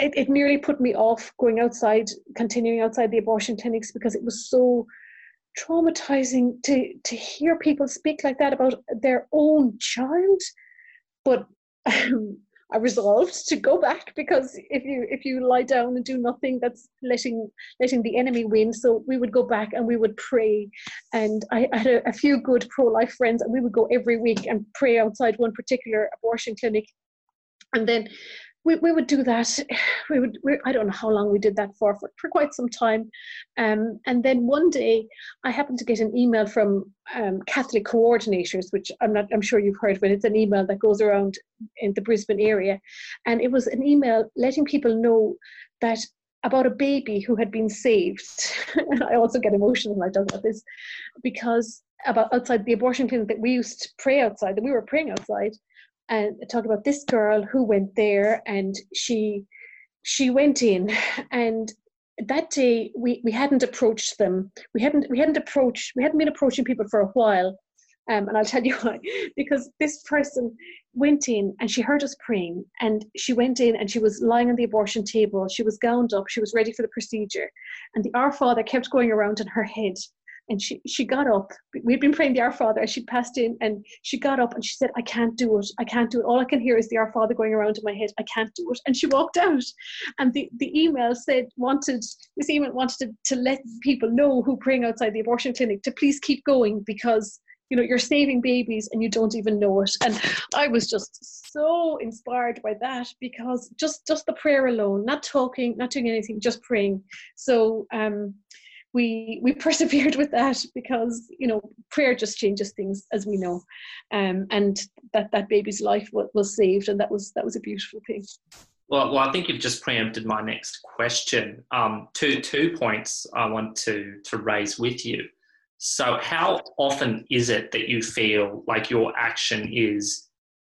it, it nearly put me off going outside, continuing outside the abortion clinics because it was so traumatizing to to hear people speak like that about their own child. But um, I resolved to go back because if you if you lie down and do nothing, that's letting letting the enemy win. So we would go back and we would pray, and I, I had a, a few good pro life friends, and we would go every week and pray outside one particular abortion clinic, and then we, we would do that. We would, we, I don't know how long we did that for, for, for quite some time. Um, and then one day I happened to get an email from um, Catholic coordinators, which I'm not, I'm sure you've heard, but it's an email that goes around in the Brisbane area. And it was an email letting people know that about a baby who had been saved. and I also get emotional when I talk about this because about outside the abortion clinic that we used to pray outside, that we were praying outside and talk about this girl who went there and she she went in. And that day we, we hadn't approached them. We hadn't we hadn't approached we hadn't been approaching people for a while. Um, and I'll tell you why. Because this person went in and she heard us praying and she went in and she was lying on the abortion table. She was gowned up. She was ready for the procedure. And the our father kept going around in her head and she, she got up. We'd been praying the Our Father as she passed in, and she got up and she said, I can't do it. I can't do it. All I can hear is the Our Father going around in my head. I can't do it. And she walked out. And the, the email said, wanted, this email wanted to, to let people know who praying outside the abortion clinic to please keep going because you know you're saving babies and you don't even know it and i was just so inspired by that because just just the prayer alone not talking not doing anything just praying so um we we persevered with that because you know prayer just changes things as we know um, and that that baby's life was, was saved and that was that was a beautiful thing well, well, I think you've just preempted my next question. Um, two two points I want to to raise with you. So, how often is it that you feel like your action is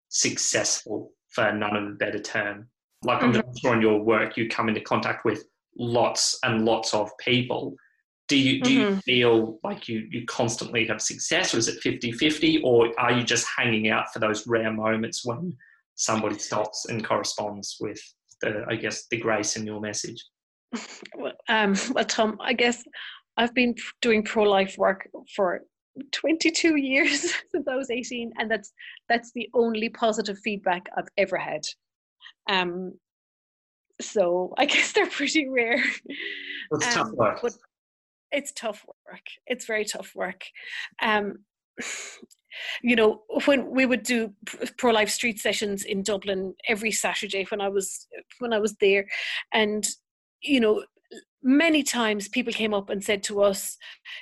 successful, for none of a better term? Like mm-hmm. I'm sure in your work, you come into contact with lots and lots of people do you do mm-hmm. you feel like you you constantly have success or is it 50-50 or are you just hanging out for those rare moments when somebody stops and corresponds with the i guess the grace in your message well, um, well tom i guess i've been doing pro-life work for 22 years since i was 18 and that's that's the only positive feedback i've ever had um so i guess they're pretty rare it's um, tough work. But, it's tough work. It's very tough work. Um, you know, when we would do pro life street sessions in Dublin every Saturday when I was when I was there, and you know, many times people came up and said to us,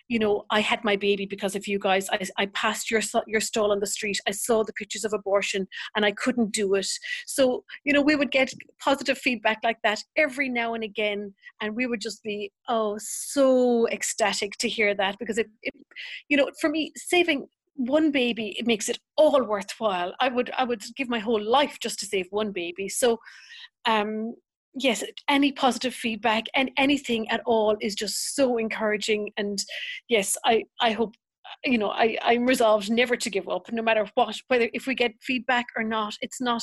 you know, I had my baby because of you guys. I, I passed your your stall on the street. I saw the pictures of abortion and I couldn't do it. So, you know, we would get positive feedback like that every now and again. And we would just be, oh, so ecstatic to hear that because it, it you know, for me, saving one baby it makes it all worthwhile i would i would give my whole life just to save one baby so um yes any positive feedback and anything at all is just so encouraging. And yes i i hope you know i i'm resolved never to give up no matter what whether if we get feedback or not. It's not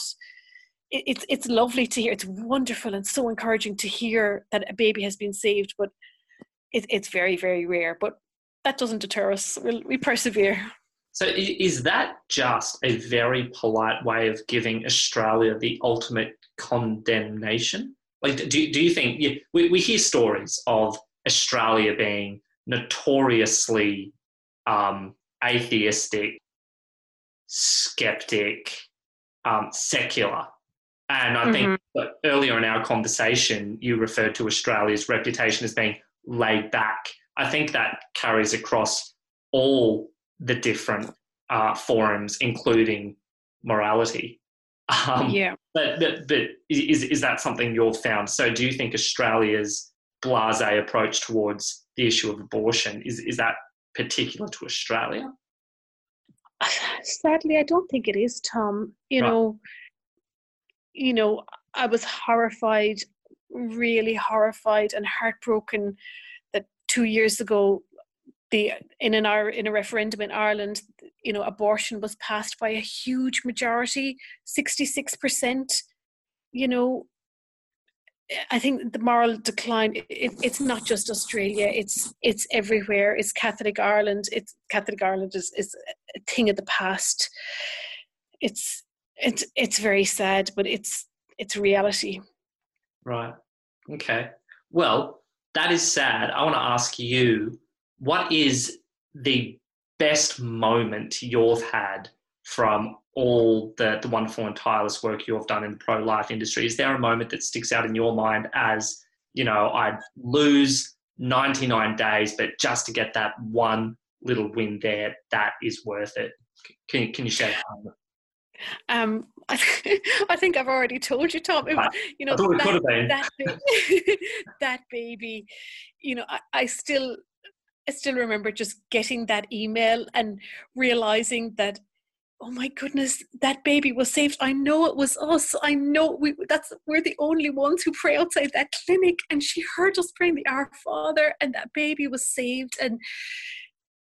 it, it's it's lovely to hear. It's wonderful and so encouraging to hear that a baby has been saved but it, it's very very rare. But that doesn't deter us. We'll, we persevere. So is that just a very polite way of giving australia the ultimate condemnation like, do, do you think yeah, we, we hear stories of Australia being notoriously um, atheistic, skeptic, um, secular. And I mm-hmm. think earlier in our conversation, you referred to Australia's reputation as being laid back. I think that carries across all the different uh, forums, including morality. Um, yeah. But, but, but is, is that something you've found? So do you think Australia's blase approach towards the issue of abortion, is, is that particular to Australia? Sadly, I don't think it is, Tom. You right. know, you know, I was horrified, really horrified and heartbroken that two years ago the in an in a referendum in Ireland, you know, abortion was passed by a huge majority, sixty six percent. You know, I think the moral decline. It, it's not just Australia. It's it's everywhere. It's Catholic Ireland. It's Catholic Ireland is is a thing of the past. It's it's it's very sad, but it's it's reality. Right. Okay. Well, that is sad. I want to ask you, what is the best moment you've had from all the, the wonderful and tireless work you've done in the pro life industry? Is there a moment that sticks out in your mind as, you know, I'd lose 99 days, but just to get that one little win there, that is worth it? Can, can you share that? Um, I, I, think I've already told you, Tom. It you know, that, that, baby, that, baby, you know, I, I still, I still remember just getting that email and realizing that oh my goodness that baby was saved. I know it was us. I know we that's we're the only ones who pray outside that clinic. And she heard us praying the our father and that baby was saved. And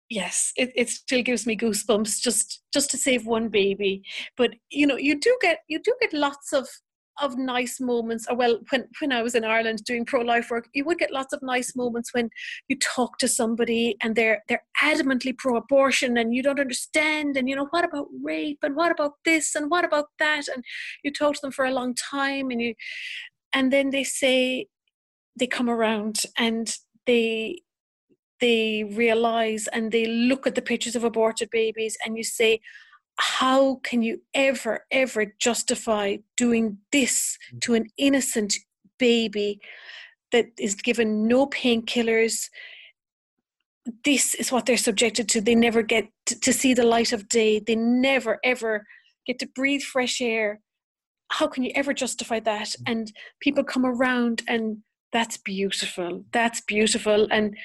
yes it, it still gives me goosebumps just just to save one baby. But you know you do get you do get lots of of nice moments. Or well when when I was in Ireland doing pro life work you would get lots of nice moments when you talk to somebody and they're they're adamantly pro abortion and you don't understand and you know what about rape and what about this and what about that? And you talk to them for a long time and you and then they say they come around and they they realize and they look at the pictures of aborted babies and you say how can you ever, ever justify doing this mm. to an innocent baby that is given no painkillers? This is what they're subjected to. They never get to see the light of day. They never, ever get to breathe fresh air. How can you ever justify that? Mm. And people come around, and that's beautiful. That's beautiful. And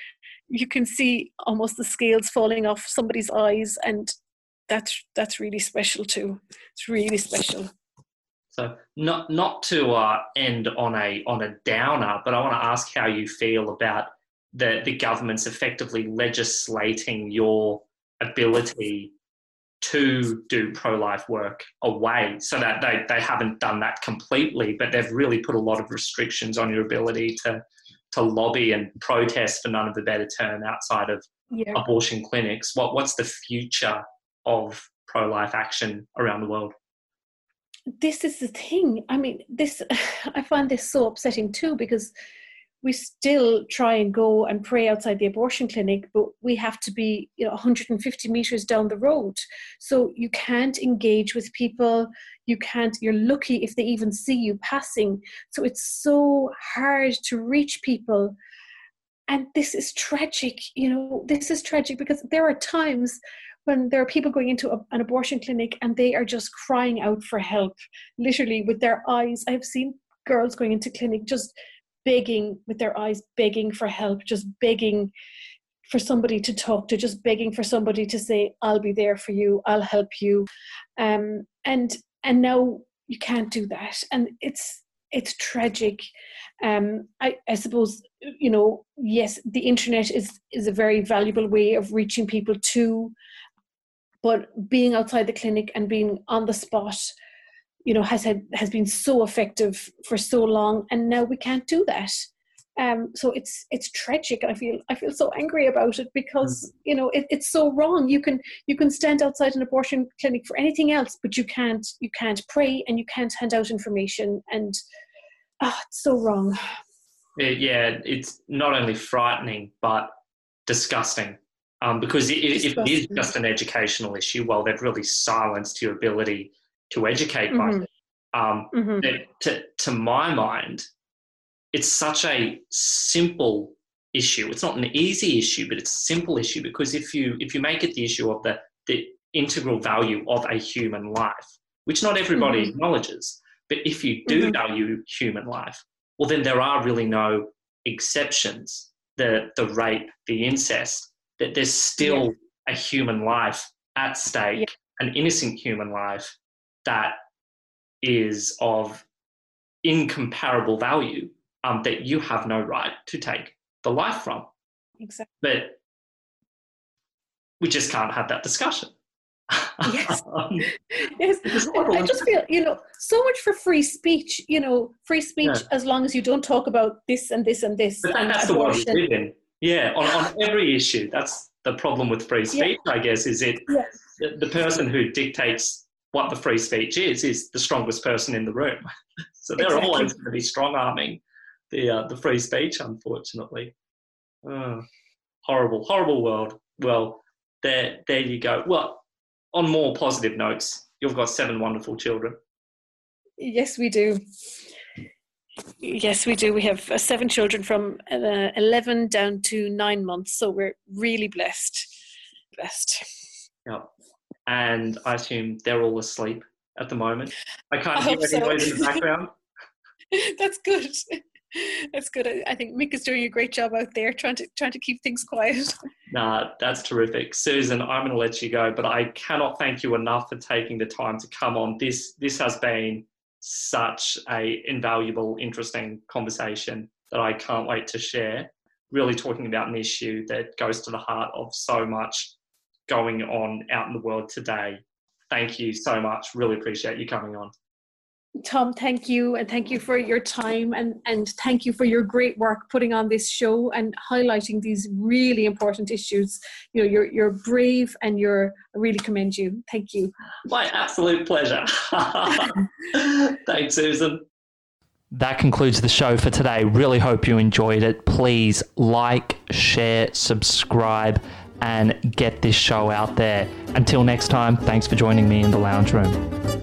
you can see almost the scales falling off somebody's eyes and that's that's really special too. It's really special. So not not to uh, end on a on a downer, but I want to ask how you feel about the the government's effectively legislating your ability to do pro-life work away so that they, they haven't done that completely but they've really put a lot of restrictions on your ability to to lobby and protest for none of the better term outside of yeah. abortion clinics what what's the future of pro life action around the world. This is the thing. I mean, this I find this so upsetting too because we still try and go and pray outside the abortion clinic, but we have to be you know 150 meters down the road. So you can't engage with people. You can't. You're lucky if they even see you passing. So it's so hard to reach people and this is tragic you know this is tragic because there are times when there are people going into a, an abortion clinic and they are just crying out for help, literally with their eyes. I've seen girls going into clinic just begging with their eyes, begging for help, just begging for somebody to talk to, just begging for somebody to say, "I'll be there for you, I'll help you," um, and and now you can't do that, and it's it's tragic. Um, I, I suppose you know, yes, the internet is is a very valuable way of reaching people too but being outside the clinic and being on the spot you know has had has been so effective for so long and now we can't do that. Um, so it's it's tragic and i feel i feel so angry about it because mm-hmm. you know it, it's so wrong. You can you can stand outside an abortion clinic for anything else but you can't you can't pray and you can't hand out information and oh, it's so wrong. Yeah it's not only frightening but disgusting um, because if, if it is just an educational issue, well, they've really silenced your ability to educate. Mm-hmm. Um, mm-hmm. to, to my mind, it's such a simple issue. It's not an easy issue, but it's a simple issue because if you if you make it the issue of the the integral value of a human life, which not everybody mm-hmm. acknowledges, but if you do mm-hmm. value human life, well, then there are really no exceptions. The the rape, the incest, that there's still yeah. a human life at stake, yeah. an innocent human life that is of incomparable value um, that you have no right to take the life from. Exactly. But we just can't have that discussion. yes, um, yes. I just feel you know so much for free speech. You know, free speech yeah. as long as you don't talk about this and this and this. But and that's abortion. the world we live in. Yeah, on, on every issue. That's the problem with free speech. Yeah. I guess is it yes. the, the person who dictates what the free speech is is the strongest person in the room. so they're exactly. always going to be strong arming the uh, the free speech, unfortunately. Oh, horrible, horrible world. Well, there, there you go. Well, on more positive notes, you've got seven wonderful children. Yes, we do. Yes, we do. We have uh, seven children from uh, 11 down to nine months. So we're really blessed. Blessed. Yeah. And I assume they're all asleep at the moment. I can't I hear any so. noise in the background. That's good. That's good. I think Mick is doing a great job out there trying to trying to keep things quiet. Nah, that's terrific. Susan, I'm going to let you go, but I cannot thank you enough for taking the time to come on. This this has been such a invaluable, interesting conversation that I can't wait to share. Really talking about an issue that goes to the heart of so much going on out in the world today. Thank you so much. Really appreciate you coming on. Tom, thank you, and thank you for your time, and and thank you for your great work putting on this show and highlighting these really important issues. You know, you're you're brave, and you're I really commend you. Thank you. My absolute pleasure. Thanks, Susan. That concludes the show for today. Really hope you enjoyed it. Please like, share, subscribe, and get this show out there. Until next time, thanks for joining me in the lounge room.